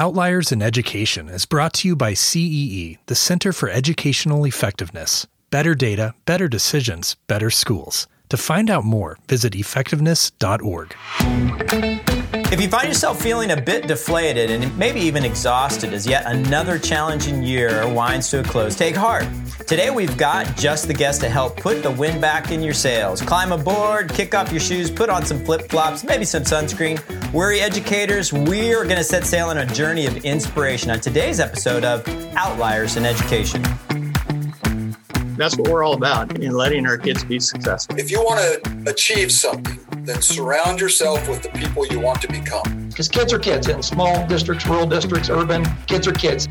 Outliers in Education is brought to you by CEE, the Center for Educational Effectiveness. Better data, better decisions, better schools. To find out more, visit effectiveness.org. If you find yourself feeling a bit deflated and maybe even exhausted as yet another challenging year winds to a close, take heart. Today we've got just the guest to help put the wind back in your sails. Climb aboard, kick off your shoes, put on some flip flops, maybe some sunscreen. Weary educators, we are going to set sail on a journey of inspiration on today's episode of Outliers in Education. That's what we're all about in letting our kids be successful. If you want to achieve something, then surround yourself with the people you want to become. Because kids are kids in small districts, rural districts, urban, kids are kids.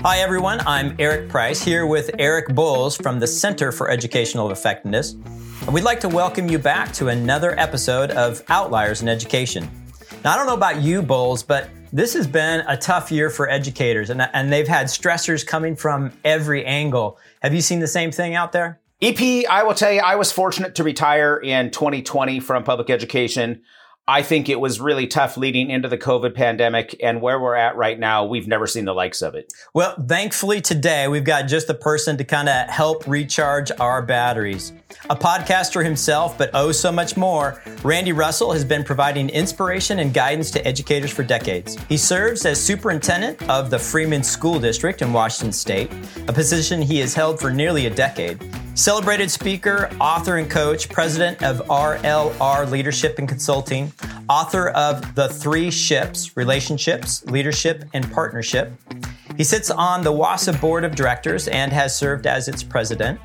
Hi, everyone. I'm Eric Price here with Eric Bowles from the Center for Educational Effectiveness. And we'd like to welcome you back to another episode of Outliers in Education. Now, I don't know about you, Bowles, but this has been a tough year for educators, and, and they've had stressors coming from every angle. Have you seen the same thing out there? EP, I will tell you, I was fortunate to retire in 2020 from public education. I think it was really tough leading into the COVID pandemic. And where we're at right now, we've never seen the likes of it. Well, thankfully today we've got just the person to kind of help recharge our batteries. A podcaster himself, but oh so much more, Randy Russell has been providing inspiration and guidance to educators for decades. He serves as superintendent of the Freeman School District in Washington State, a position he has held for nearly a decade. Celebrated speaker, author, and coach, president of RLR Leadership and Consulting, author of The Three Ships Relationships, Leadership, and Partnership. He sits on the WASA Board of Directors and has served as its president.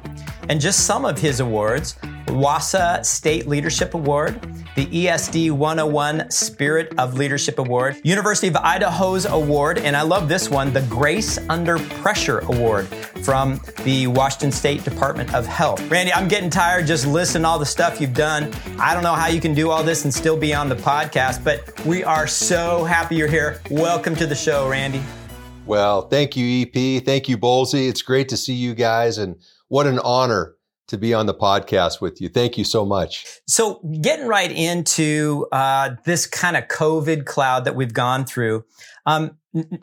And just some of his awards WASA State Leadership Award, the ESD 101 Spirit of Leadership Award, University of Idaho's Award, and I love this one, the Grace Under Pressure Award from the Washington State Department of Health. Randy, I'm getting tired just listening all the stuff you've done. I don't know how you can do all this and still be on the podcast, but we are so happy you're here. Welcome to the show, Randy. Well, thank you, EP. Thank you, Bowlesy. It's great to see you guys, and what an honor to be on the podcast with you. Thank you so much. So, getting right into uh, this kind of COVID cloud that we've gone through, um,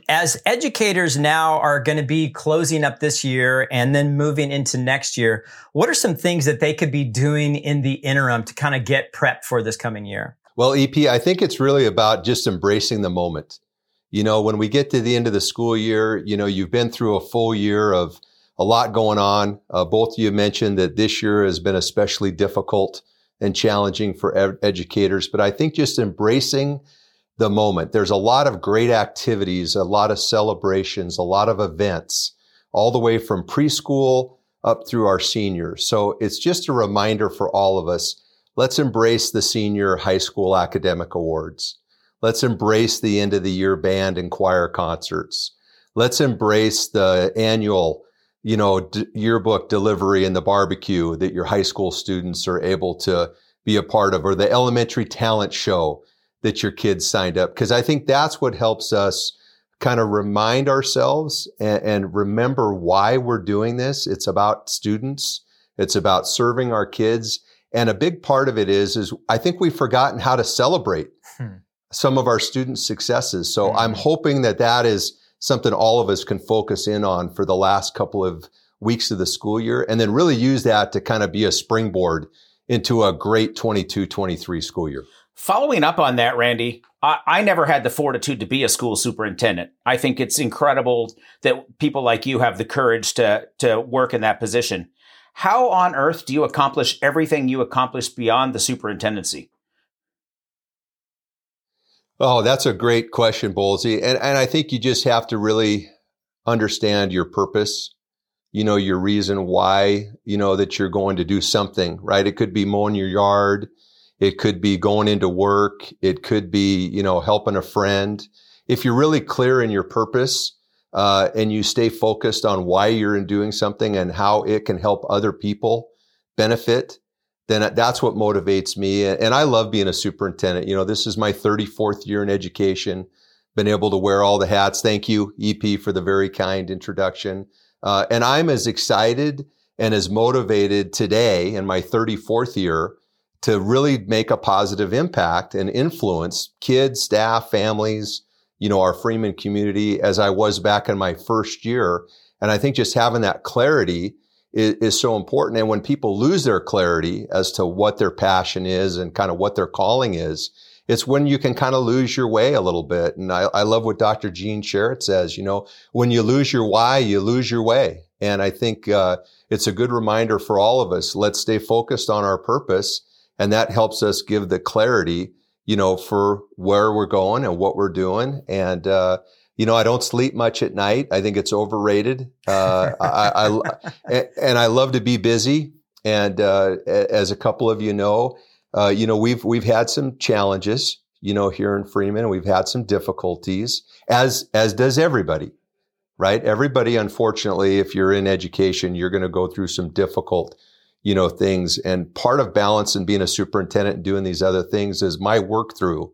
as educators now are going to be closing up this year and then moving into next year, what are some things that they could be doing in the interim to kind of get prepped for this coming year? Well, EP, I think it's really about just embracing the moment. You know, when we get to the end of the school year, you know, you've been through a full year of a lot going on. Uh, both of you mentioned that this year has been especially difficult and challenging for ed- educators, but I think just embracing the moment. There's a lot of great activities, a lot of celebrations, a lot of events, all the way from preschool up through our seniors. So it's just a reminder for all of us. Let's embrace the senior high school academic awards. Let's embrace the end of the year band and choir concerts. Let's embrace the annual you know, d- yearbook delivery and the barbecue that your high school students are able to be a part of, or the elementary talent show that your kids signed up. Cause I think that's what helps us kind of remind ourselves and, and remember why we're doing this. It's about students. It's about serving our kids. And a big part of it is, is I think we've forgotten how to celebrate hmm. Some of our students' successes. So hmm I'm hoping that that is something all of us can focus in on for the last couple of weeks of the school year and then really use that to kind of be a springboard into a great 22 23 school year. Following up on that, Randy, I, I, never had the fortitude to be a school superintendent. I think it's incredible that people like you have the courage to, to work in that position. How on earth do you accomplish everything you accomplish beyond the superintendency? Oh, that's a great question, Bowlesy. And, and I think you just have to really understand your purpose, you know, your reason why, you know, that you're going to do something, right? It could be mowing your yard. It could be going into work. It could be, you know, helping a friend. If you're really clear in your purpose, uh, and you stay focused on why you're in doing something and how it can help other people benefit, then that's what motivates me. And I love being a superintendent. You know, this is my 34th year in education, been able to wear all the hats. Thank you, EP, for the very kind introduction. Uh, and I'm as excited and as motivated today in my 34th year to really make a positive impact and influence kids, staff, families, you know, our Freeman community as I was back in my first year. And I think just having that clarity is, is, so important. And when people lose their clarity as to what their passion is and kind of what their calling is, it's when you can kind of lose your way a little bit. And I, I love what Dr. Gene Sherritt says, you know, when you lose your why, you lose your way. And I think, uh, it's a good reminder for all of us. Let's stay focused on our purpose. And that helps us give the clarity, you know, for where we're going and what we're doing. And, uh, you know, I don't sleep much at night. I think it's overrated. Uh, I, I, and I love to be busy. And, uh, as a couple of you know, uh, you know, we've, we've had some challenges, you know, here in Freeman. We've had some difficulties as, as does everybody, right? Everybody, unfortunately, if you're in education, you're going to go through some difficult, you know, things. And part of balance and being a superintendent and doing these other things is my work through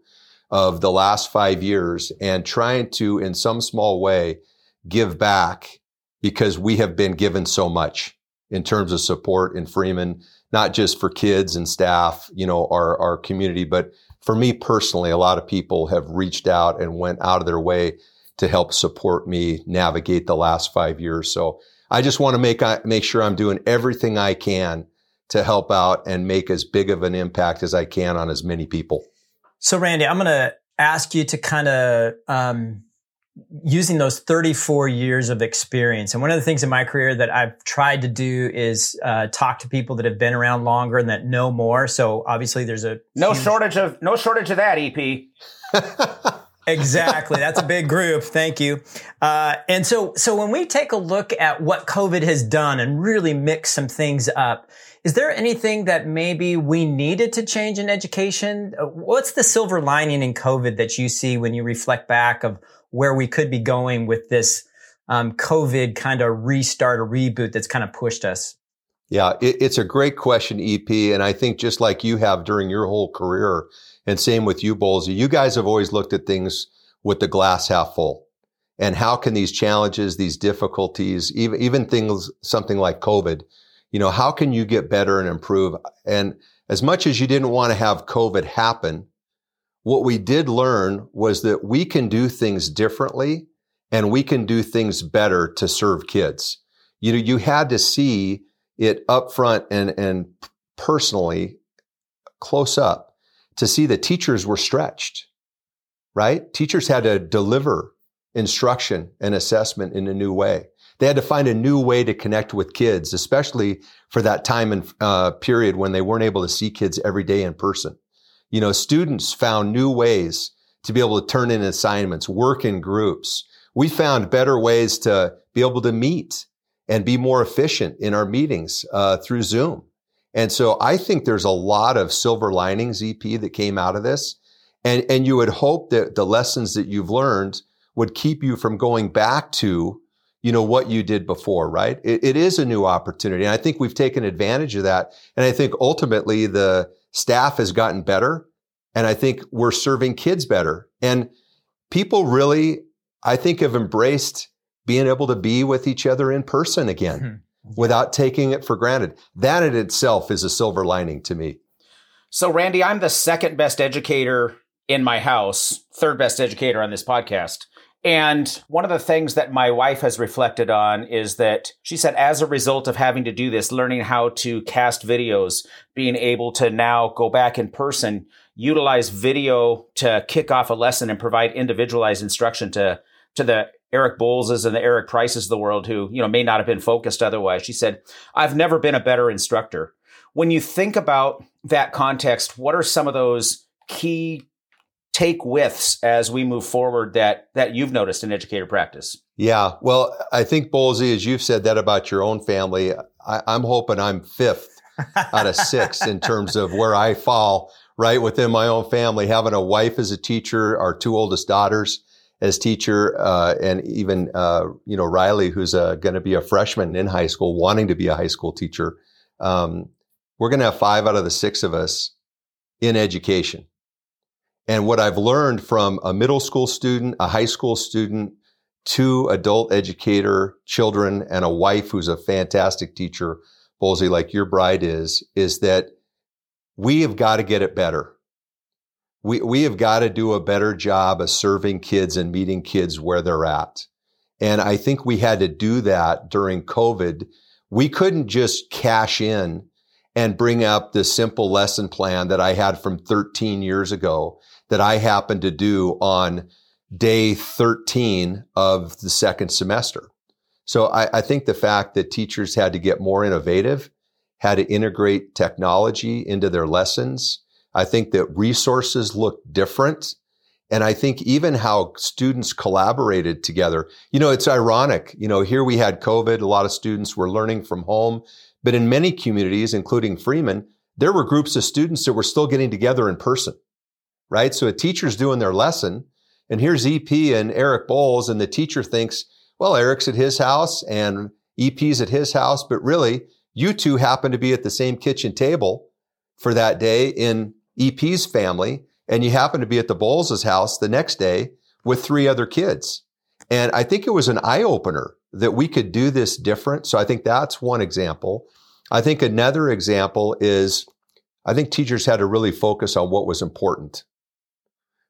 of the last five years and trying to, in some small way, give back because we have been given so much in terms of support in Freeman, not just for kids and staff, you know, our, our community, but for me personally, a lot of people have reached out and went out of their way to help support me navigate the last five years. So I just want to make, uh, make sure I'm doing everything I can to help out and make as big of an impact as I can on as many people. So, Randy, I'm going to ask you to kind of um, using those 34 years of experience. And one of the things in my career that I've tried to do is uh, talk to people that have been around longer and that know more. So obviously, there's a no huge... shortage of no shortage of that. EP. exactly. That's a big group. Thank you. Uh, and so, so when we take a look at what COVID has done and really mix some things up, is there anything that maybe we needed to change in education? Uh, what's the silver lining in COVID that you see when you reflect back of where we could be going with this um, COVID kind of restart or reboot that's kind of pushed us? Yeah, it, it's a great question, EP. And I think just like you have during your whole career, and same with you, Bowlesy, you guys have always looked at things with the glass half full. And how can these challenges, these difficulties, even, even things, something like COVID, you know, how can you get better and improve? And as much as you didn't want to have COVID happen, what we did learn was that we can do things differently and we can do things better to serve kids. You know, you had to see it up front and, and personally close up to see that teachers were stretched, right? Teachers had to deliver instruction and assessment in a new way. They had to find a new way to connect with kids, especially for that time and uh, period when they weren't able to see kids every day in person. You know, students found new ways to be able to turn in assignments, work in groups. We found better ways to be able to meet and be more efficient in our meetings uh, through Zoom. And so I think there's a lot of silver linings, EP, that came out of this. And, and you would hope that the lessons that you've learned would keep you from going back to you know, what you did before, right? It, it is a new opportunity. And I think we've taken advantage of that. And I think ultimately the staff has gotten better. And I think we're serving kids better. And people really, I think, have embraced being able to be with each other in person again mm-hmm. without taking it for granted. That in itself is a silver lining to me. So, Randy, I'm the second best educator in my house, third best educator on this podcast. And one of the things that my wife has reflected on is that she said, as a result of having to do this, learning how to cast videos, being able to now go back in person, utilize video to kick off a lesson and provide individualized instruction to, to the Eric Bowleses and the Eric Prices of the world who, you know, may not have been focused otherwise. She said, I've never been a better instructor. When you think about that context, what are some of those key take withs as we move forward that that you've noticed in educator practice? Yeah, well, I think Bowlesy, as you've said that about your own family, I, I'm hoping I'm fifth out of six in terms of where I fall right within my own family. Having a wife as a teacher, our two oldest daughters as teacher, uh, and even uh, you know Riley, who's uh, going to be a freshman in high school, wanting to be a high school teacher. Um, we're going to have five out of the six of us in education. And what I've learned from a middle school student, a high school student, two adult educator children, and a wife who's a fantastic teacher, Bowlesy, like your bride is, is that we have got to get it better. We, we have got to do a better job of serving kids and meeting kids where they're at. And I think we had to do that during COVID. We couldn't just cash in and bring up the simple lesson plan that I had from 13 years ago that I happened to do on day 13 of the second semester. So I, I, think the fact that teachers had to get more innovative, had to integrate technology into their lessons. I think that resources look different. And I think even how students collaborated together, you know, it's ironic. You know, here we had COVID. A lot of students were learning from home, but in many communities, including Freeman, there were groups of students that were still getting together in person, right? So a teacher's doing their lesson and here's EP and Eric Bowles and the teacher thinks, well, Eric's at his house and EP's at his house, but really you two happen to be at the same kitchen table for that day in EP's family. And you happen to be at the Bowles' house the next day with three other kids. And I think it was an eye opener that we could do this different. So I think that's one example. I think another example is I think teachers had to really focus on what was important.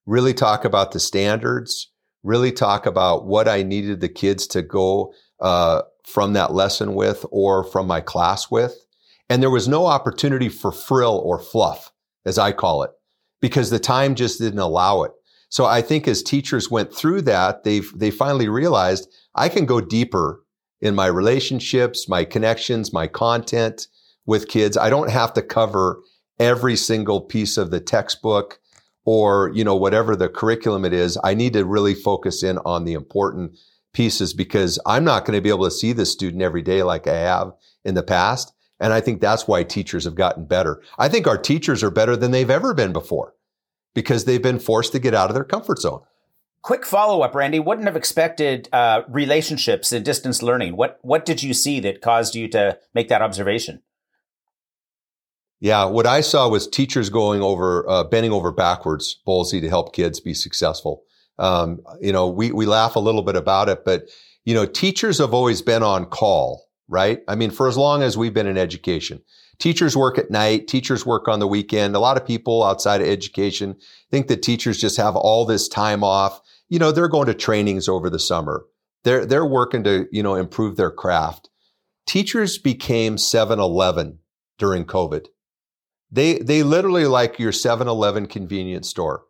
Really talk about the standards, really talk about what I needed the kids to go uh, from that lesson with or from my class with. And there was no opportunity for frill or fluff, as I call it, because the time just didn't allow it. So I think as teachers went through that, they they finally realized I can go deeper in my relationships, my connections, my content with kids. I don't have to cover every single piece of the textbook or, you know, whatever the curriculum it is, I need to really focus in on the important pieces because I'm not going to be able to see the student every day like I have in the past. And I think that's why teachers have gotten better. I think our teachers are better than they've ever been before because they've been forced to get out of their comfort zone. Quick follow up, Randy. Wouldn't have expected uh, relationships in distance learning. What what did you see that caused you to make that observation? Yeah, what I saw was teachers going over, uh, bending over backwards, Bowlesy, to help kids be successful. Um, you know, we we laugh a little bit about it, but you know, teachers have always been on call, right? I mean, for as long as we've been in education, teachers work at night, teachers work on the weekend. A lot of people outside of education think that teachers just have all this time off. You know, they're going to trainings over the summer. They're they're working to you know improve their craft. Teachers became 7-Eleven during COVID. They, they literally like your 7-Eleven convenience store.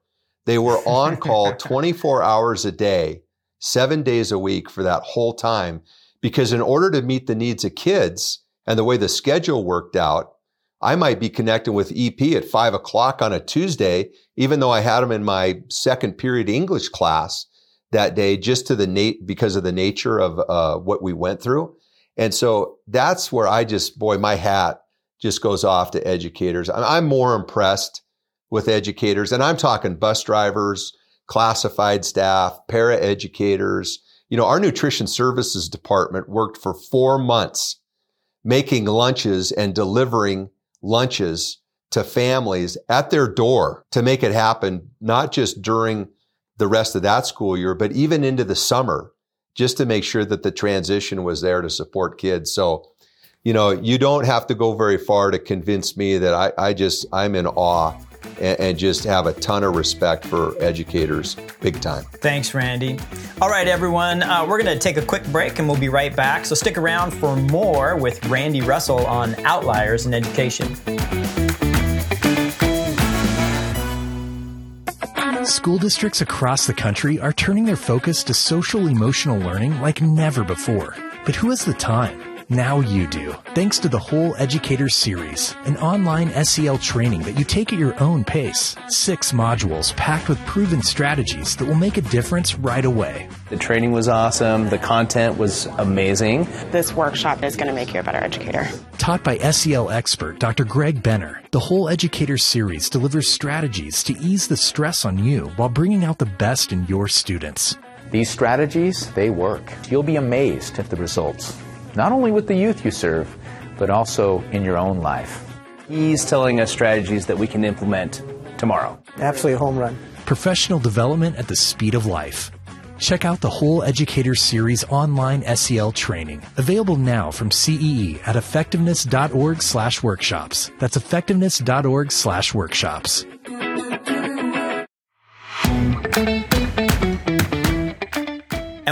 They were on call 24 hours a day, seven days a week for that whole time. Because in order to meet the needs of kids and the way the schedule worked out, I might be connecting with EP at five o'clock on a Tuesday, even though I had them in my second period English class that day, just to the nat- because of the nature of uh, what we went through. And so that's where I just, boy, my hat just goes off to educators. I'm more impressed with educators, and I'm talking bus drivers, classified staff, para educators. You know, our nutrition services department worked for four months making lunches and delivering lunches to families at their door to make it happen, not just during the rest of that school year, but even into the summer, just to make sure that the transition was there to support kids. So you know, you don't have to go very far to convince me that I, I just, I'm in awe and, and, just have a ton of respect for educators, big time. Thanks, Randy. All right, everyone, uh, we're going to take a quick break and we'll be right back. So stick around for more with Randy Russell on outliers in education. School districts across the country are turning their focus to social emotional learning like never before. But who has the time? Now you do. Thanks to the Whole Educator Series, an online SEL training that you take at your own pace. Six modules packed with proven strategies that will make a difference right away. The training was awesome. The content was amazing. This workshop is going to make you a better educator. Taught by SEL expert Dr. Greg Benner, the Whole Educator Series delivers strategies to ease the stress on you while bringing out the best in your students. These strategies, they work. You'll be amazed at the results not only with the youth you serve, but also in your own life. He's telling us strategies that we can implement tomorrow. Absolutely a home run. Professional development at the speed of life. Check out the whole Educator Series online SEL training, available now from CEE at effectiveness.org slash workshops. That's effectiveness.org slash workshops.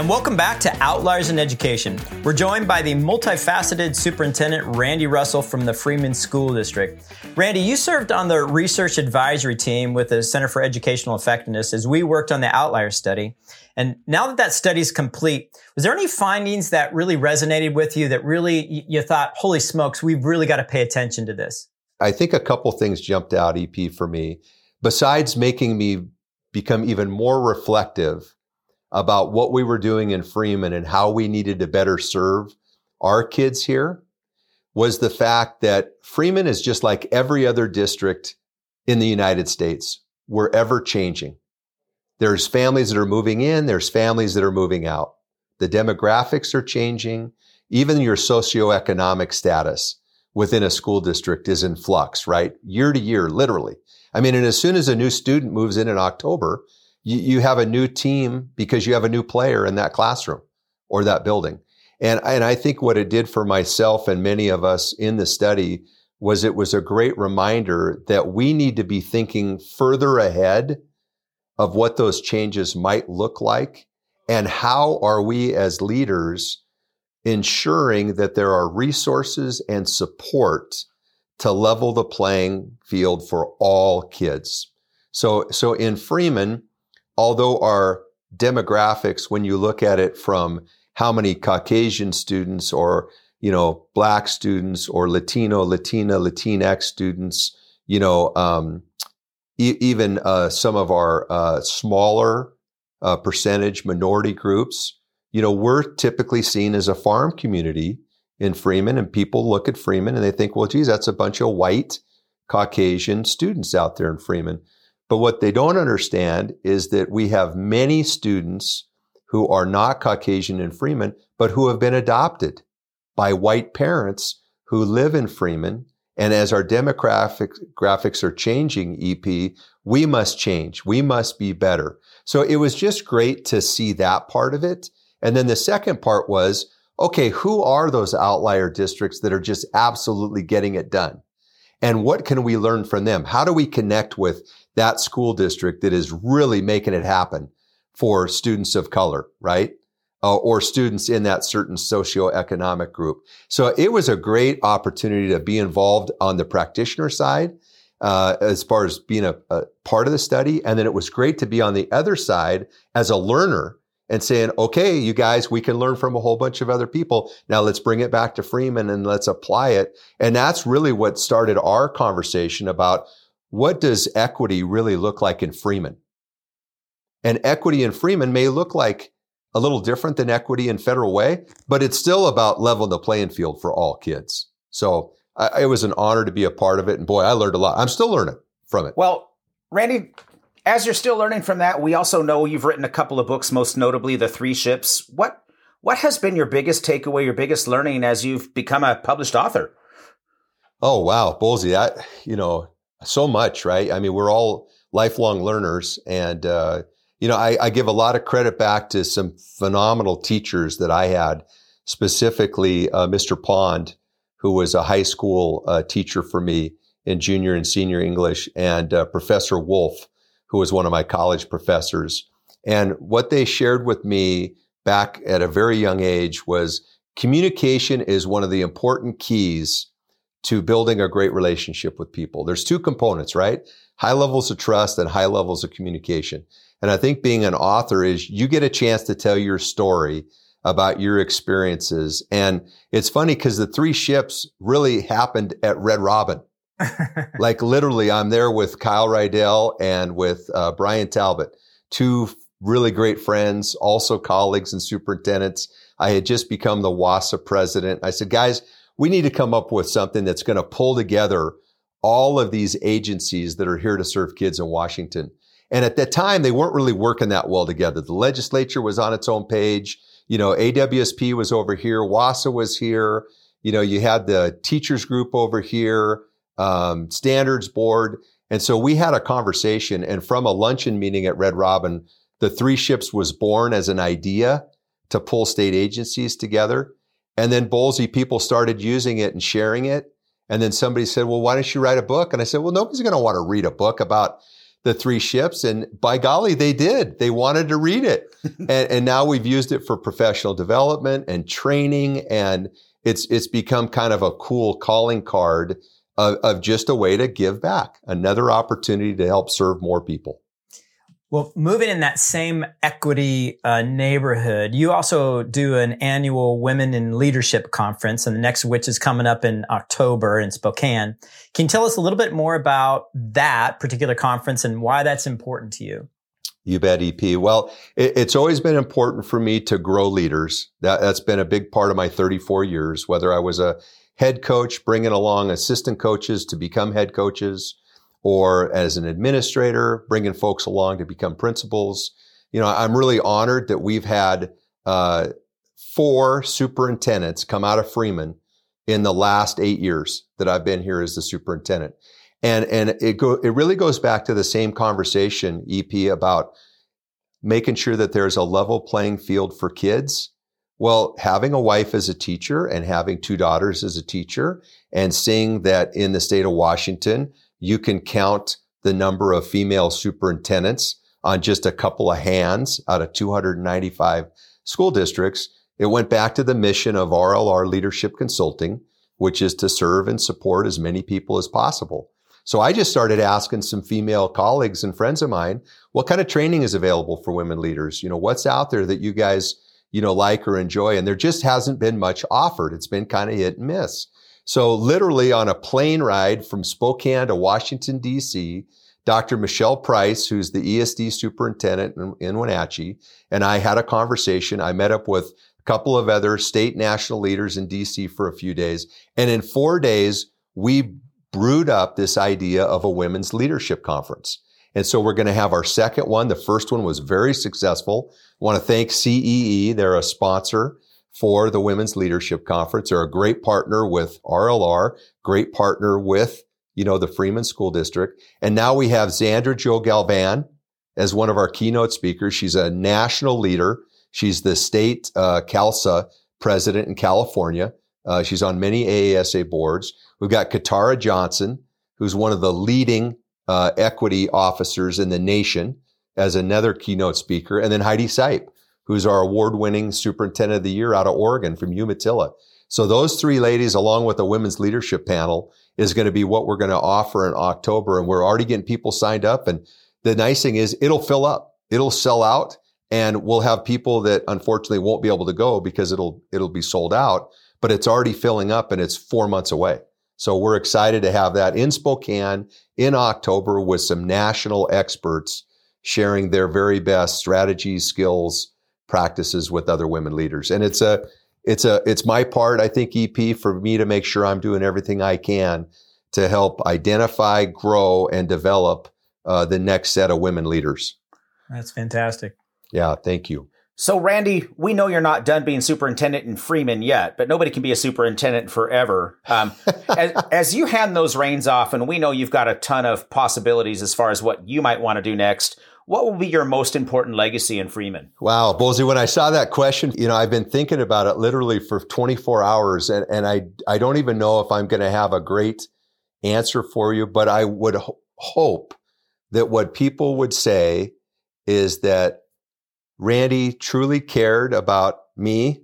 And welcome back to Outliers in Education. We're joined by the multifaceted superintendent, Randy Russell from the Freeman School District. Randy, you served on the research advisory team with the Center for Educational Effectiveness as we worked on the Outlier study. And now that that study is complete, was there any findings that really resonated with you that really you thought, holy smokes, we've really got to pay attention to this? I think a couple things jumped out, EP, for me. Besides making me become even more reflective about what we were doing in Freeman and how we needed to better serve our kids here was the fact that Freeman is just like every other district in the United States. We're ever changing. There's families that are moving in, there's families that are moving out. The demographics are changing. Even your socioeconomic status within a school district is in flux, right? Year to year, literally. I mean, and as soon as a new student moves in in October, you, you have a new team because you have a new player in that classroom or that building. And, and I think what it did for myself and many of us in the study was it was a great reminder that we need to be thinking further ahead of what those changes might look like and how are we as leaders ensuring that there are resources and support to level the playing field for all kids. So, so in Freeman, although our demographics, when you look at it from how many Caucasian students or, you know, black students or Latino, Latina, Latinx students, you know, um, e- even uh, some of our uh, smaller uh, percentage minority groups, you know, we're typically seen as a farm community in Freeman, and people look at Freeman and they think, well, geez, that's a bunch of white Caucasian students out there in Freeman. But what they don't understand is that we have many students who are not Caucasian in Freeman, but who have been adopted by white parents who live in Freeman. And as our demographics graphics are changing, EP, we must change. We must be better. So it was just great to see that part of it. And then the second part was, okay, who are those outlier districts that are just absolutely getting it done? And what can we learn from them? How do we connect with that school district that is really making it happen for students of color, right? Uh, or students in that certain socioeconomic group. So it was a great opportunity to be involved on the practitioner side, uh, as far as being a, a part of the study. And then it was great to be on the other side as a learner and saying, okay, you guys, we can learn from a whole bunch of other people. Now let's bring it back to Freeman and let's apply it. And that's really what started our conversation about what does equity really look like in Freeman? And equity in Freeman may look like a little different than equity in Federal Way, but it's still about leveling the playing field for all kids. So I, it was an honor to be a part of it. And boy, I learned a lot. I'm still learning from it. Well, Randy, as you're still learning from that, we also know you've written a couple of books, most notably The Three Ships. What what has been your biggest takeaway, your biggest learning as you've become a published author? Oh wow, Bowlesy, that you know, so much, right? I mean, we're all lifelong learners, and uh, you know, I, I give a lot of credit back to some phenomenal teachers that I had, specifically uh, Mr. Pond, who was a high school uh, teacher for me in junior and senior English, and uh, Professor Wolf, who was one of my college professors. And what they shared with me back at a very young age was communication is one of the important keys to building a great relationship with people. There's two components, right? High levels of trust and high levels of communication. And I think being an author is you get a chance to tell your story about your experiences. And it's funny because the three ships really happened at Red Robin. like literally, I'm there with Kyle Rydell and with uh, Brian Talbot, two really great friends, also colleagues and superintendents. I had just become the WASA president. I said, guys, we need to come up with something that's going to pull together all of these agencies that are here to serve kids in Washington. And at that time, they weren't really working that well together. The legislature was on its own page. You know, AWSP was over here. WASA was here. You know, you had the teachers group over here um, standards board. And so we had a conversation and from a luncheon meeting at Red Robin, the three ships was born as an idea to pull state agencies together. And then Bowlesy people started using it and sharing it. And then somebody said, well, why don't you write a book? And I said, well, nobody's going to want to read a book about the three ships. And by golly, they did. They wanted to read it. and, and now we've used it for professional development and training. And it's, it's become kind of a cool calling card of, of just a way to give back, another opportunity to help serve more people. Well, moving in that same equity uh, neighborhood, you also do an annual Women in Leadership conference, and the next which is coming up in October in Spokane. Can you tell us a little bit more about that particular conference and why that's important to you? You bet, EP. Well, it, it's always been important for me to grow leaders. That, that's been a big part of my 34 years, whether I was a head coach, bringing along assistant coaches to become head coaches, or as an administrator, bringing folks along to become principals. You know, I'm really honored that we've had uh, four superintendents come out of Freeman in the last eight years that I've been here as the superintendent. And, and it go, it really goes back to the same conversation, EP, about making sure that there's a level playing field for kids. Well, having a wife as a teacher and having two daughters as a teacher and seeing that in the state of Washington, you can count the number of female superintendents on just a couple of hands out of 295 school districts. It went back to the mission of RLR Leadership Consulting, which is to serve and support as many people as possible. So I just started asking some female colleagues and friends of mine, what kind of training is available for women leaders? You know, what's out there that you guys, you know, like or enjoy? And there just hasn't been much offered. It's been kind of hit and miss. So literally on a plane ride from Spokane to Washington, DC, Dr. Michelle Price, who's the ESD superintendent in, in Wenatchee, and I had a conversation. I met up with a couple of other state national leaders in DC for a few days. And in four days, we brewed up this idea of a women's leadership conference. And so we're going to have our second one. The first one was very successful. I want to thank CEE. They're a sponsor for the Women's Leadership Conference. They're a great partner with RLR, great partner with, you know, the Freeman School District. And now we have Xandra Jo Galvan as one of our keynote speakers. She's a national leader. She's the state uh, CALSA president in California. Uh, she's on many AASA boards. We've got Katara Johnson, who's one of the leading uh, equity officers in the nation as another keynote speaker. And then Heidi Sipe, who's our award winning superintendent of the year out of Oregon from Umatilla. So those three ladies, along with the women's leadership panel, is going to be what we're going to offer in October. And we're already getting people signed up. And the nice thing is it'll fill up. It'll sell out and we'll have people that unfortunately won't be able to go because it'll, it'll be sold out, but it's already filling up and it's four months away. So we're excited to have that in Spokane in October with some national experts sharing their very best strategies, skills, practices with other women leaders. And it's a, it's a, it's my part, I think, EP, for me to make sure I'm doing everything I can to help identify, grow, and develop uh, the next set of women leaders. That's fantastic. Yeah, thank you. So, Randy, we know you're not done being superintendent in Freeman yet, but nobody can be a superintendent forever. Um, as, as, you hand those reins off, and we know you've got a ton of possibilities as far as what you might want to do next, what will be your most important legacy in Freeman? Wow, Bowlesy, when I saw that question, you know, I've been thinking about it literally for 24 hours and, and I, I don't even know if I'm going to have a great answer for you, but I would ho- hope that what people would say is that Randy truly cared about me,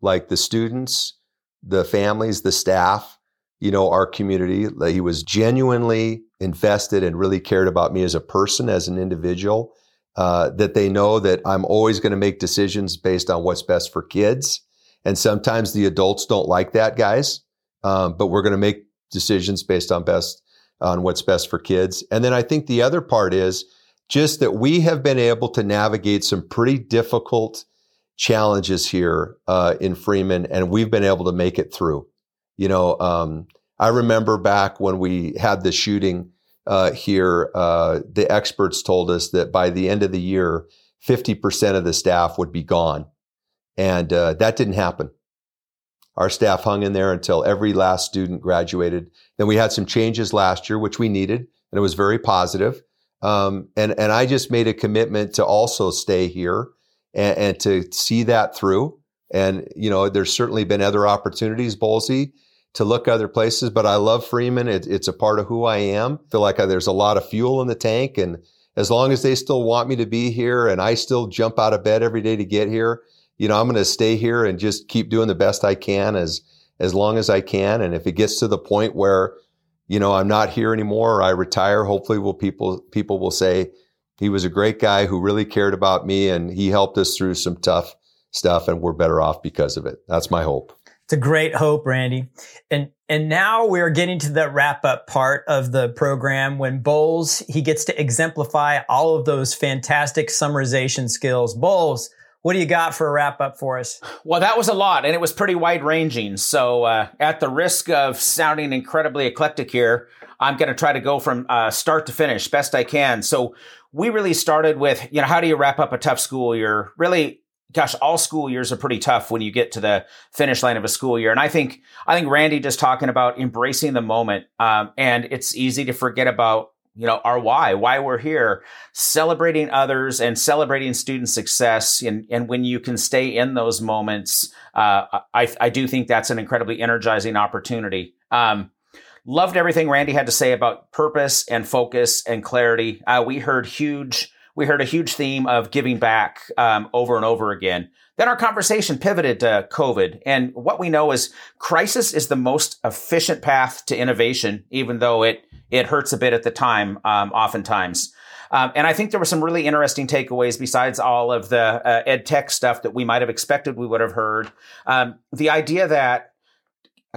like the students, the families, the staff, you know, our community. He was genuinely invested and really cared about me as a person, as an individual. Uh, that they know that I'm always going to make decisions based on what's best for kids. And sometimes the adults don't like that, guys. Um, but we're going to make decisions based on best on what's best for kids. And then I think the other part is just that we have been able to navigate some pretty difficult challenges here uh, in Freeman, and we've been able to make it through. You know, um, I remember back when we had the shooting uh, here, uh, the experts told us that by the end of the year, 50% of the staff would be gone. And uh, that didn't happen. Our staff hung in there until every last student graduated. Then we had some changes last year, which we needed, and it was very positive. Um, and, and I just made a commitment to also stay here and, and to see that through. And, you know, there's certainly been other opportunities, Bowlesy, to look other places, but I love Freeman. It, it's a part of who I am. I feel like I, there's a lot of fuel in the tank and as long as they still want me to be here and I still jump out of bed every day to get here, you know, I'm going to stay here and just keep doing the best I can as, as long as I can. And if it gets to the point where, you know, I'm not here anymore or I retire, hopefully will people, people will say he was a great guy who really cared about me and he helped us through some tough stuff and we're better off because of it. That's my hope. It's a great hope, Randy. And and now we're getting to the wrap up part of the program when Bowles he gets to exemplify all of those fantastic summarization skills. Bowles, what do you got for a wrap up for us? Well, that was a lot, and it was pretty wide ranging. So, uh, at the risk of sounding incredibly eclectic here, I'm going to try to go from uh, start to finish best I can. So, we really started with, you know, how do you wrap up a tough school year? Really gosh, all school years are pretty tough when you get to the finish line of a school year. And I think, I think Randy just talking about embracing the moment. Um, and it's easy to forget about, you know, our why, why we're here, celebrating others and celebrating student success. And, and when you can stay in those moments, uh, I, I do think that's an incredibly energizing opportunity. Um, loved everything Randy had to say about purpose and focus and clarity. Uh, we heard huge, we heard a huge theme of giving back um, over and over again. Then our conversation pivoted to COVID. And what we know is crisis is the most efficient path to innovation, even though it, it hurts a bit at the time, um, oftentimes. Um, and I think there were some really interesting takeaways besides all of the uh, ed tech stuff that we might have expected we would have heard. Um, the idea that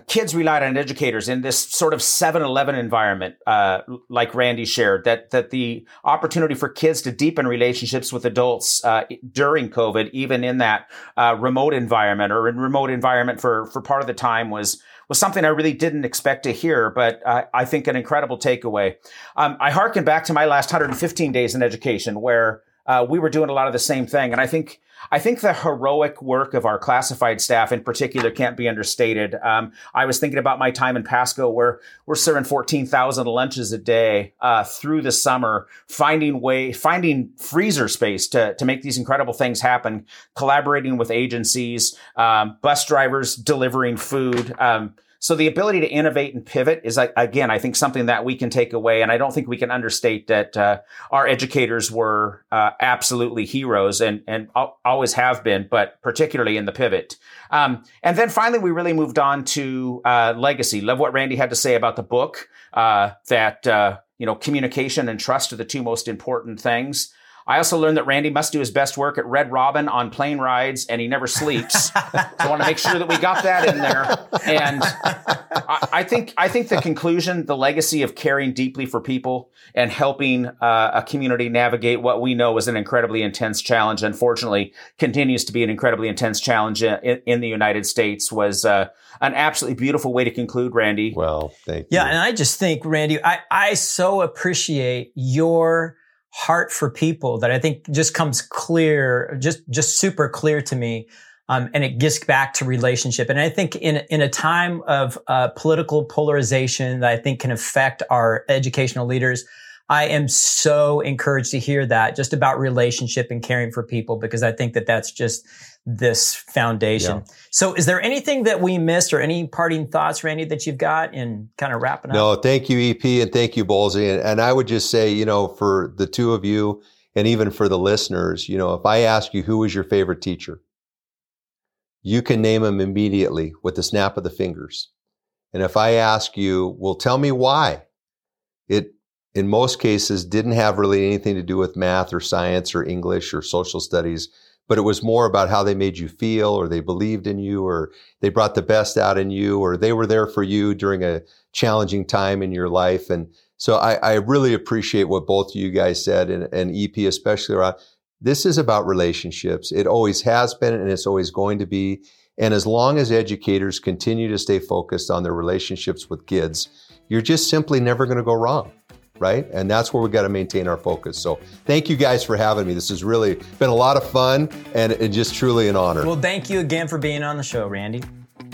kids relied on educators in this sort of 7-Eleven environment, uh, like Randy shared, that that the opportunity for kids to deepen relationships with adults uh, during COVID, even in that uh, remote environment or in remote environment for for part of the time, was was something I really didn't expect to hear, but I think an incredible takeaway. Um, I harken back to my last 115 days in education, where uh, we were doing a lot of the same thing, and I think I think the heroic work of our classified staff in particular can't be understated. Um, I was thinking about my time in Pasco where we're serving 14,000 lunches a day uh, through the summer, finding way, finding freezer space to, to make these incredible things happen, collaborating with agencies, um, bus drivers delivering food. Um, so the ability to innovate and pivot is again, I think something that we can take away. And I don't think we can understate that uh, our educators were uh, absolutely heroes and, and always have been, but particularly in the pivot. Um, and then finally, we really moved on to uh, legacy. Love what Randy had to say about the book, uh, that, uh, you know, communication and trust are the two most important things. I also learned that Randy must do his best work at Red Robin on plane rides and he never sleeps. so I want to make sure that we got that in there. And I, I, think I think the conclusion, the legacy of caring deeply for people and helping uh, a community navigate what we know is an incredibly intense challenge, unfortunately, continues to be an incredibly intense challenge in, in the United States was uh, an absolutely beautiful way to conclude, Randy. Well, thank you. Yeah, and I just think, Randy, I, I so appreciate your heart for people that I think just comes clear, just just super clear to me. Um, and it gets back to relationship. And I think in in a time of uh, political polarization that I think can affect our educational leaders, I am so encouraged to hear that just about relationship and caring for people because I think that that's just this foundation. Yeah. So is there anything that we missed or any parting thoughts, Randy, that you've got in kind of wrapping up? No, thank you, EP, and thank you, Bowlesy. And, and I would just say, you know, for the two of you and even for the listeners, you know, if I ask you who was your favorite teacher, you can name them immediately with the snap of the fingers. And if I ask you, well, tell me why, it in most cases didn't have really anything to do with math or science or English or social studies, but it was more about how they made you feel or they believed in you or they brought the best out in you or they were there for you during a challenging time in your life. And so I, I really appreciate what both of you guys said and, and EP especially around this is about relationships. It always has been and it's always going to be. And as long as educators continue to stay focused on their relationships with kids, you're just simply never going to go wrong right? And that's where we got to maintain our focus. So thank you guys for having me. This has really been a lot of fun and, and just truly an honor. Well, thank you again for being on the show, Randy.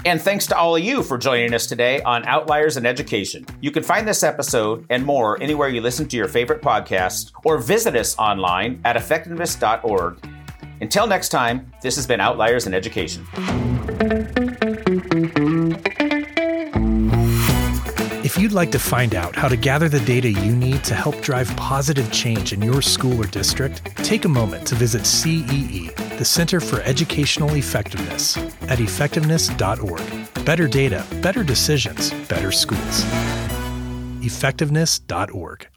And thanks to all of you for joining us today on Outliers in Education. You can find this episode and more anywhere you listen to your favorite podcasts or visit us online at effectiveness.org. Until next time, this has been Outliers in Education. Like to find out how to gather the data you need to help drive positive change in your school or district, take a moment to visit CEE, the Center for Educational Effectiveness, at effectiveness.org. Better data, better decisions, better schools. Effectiveness.org.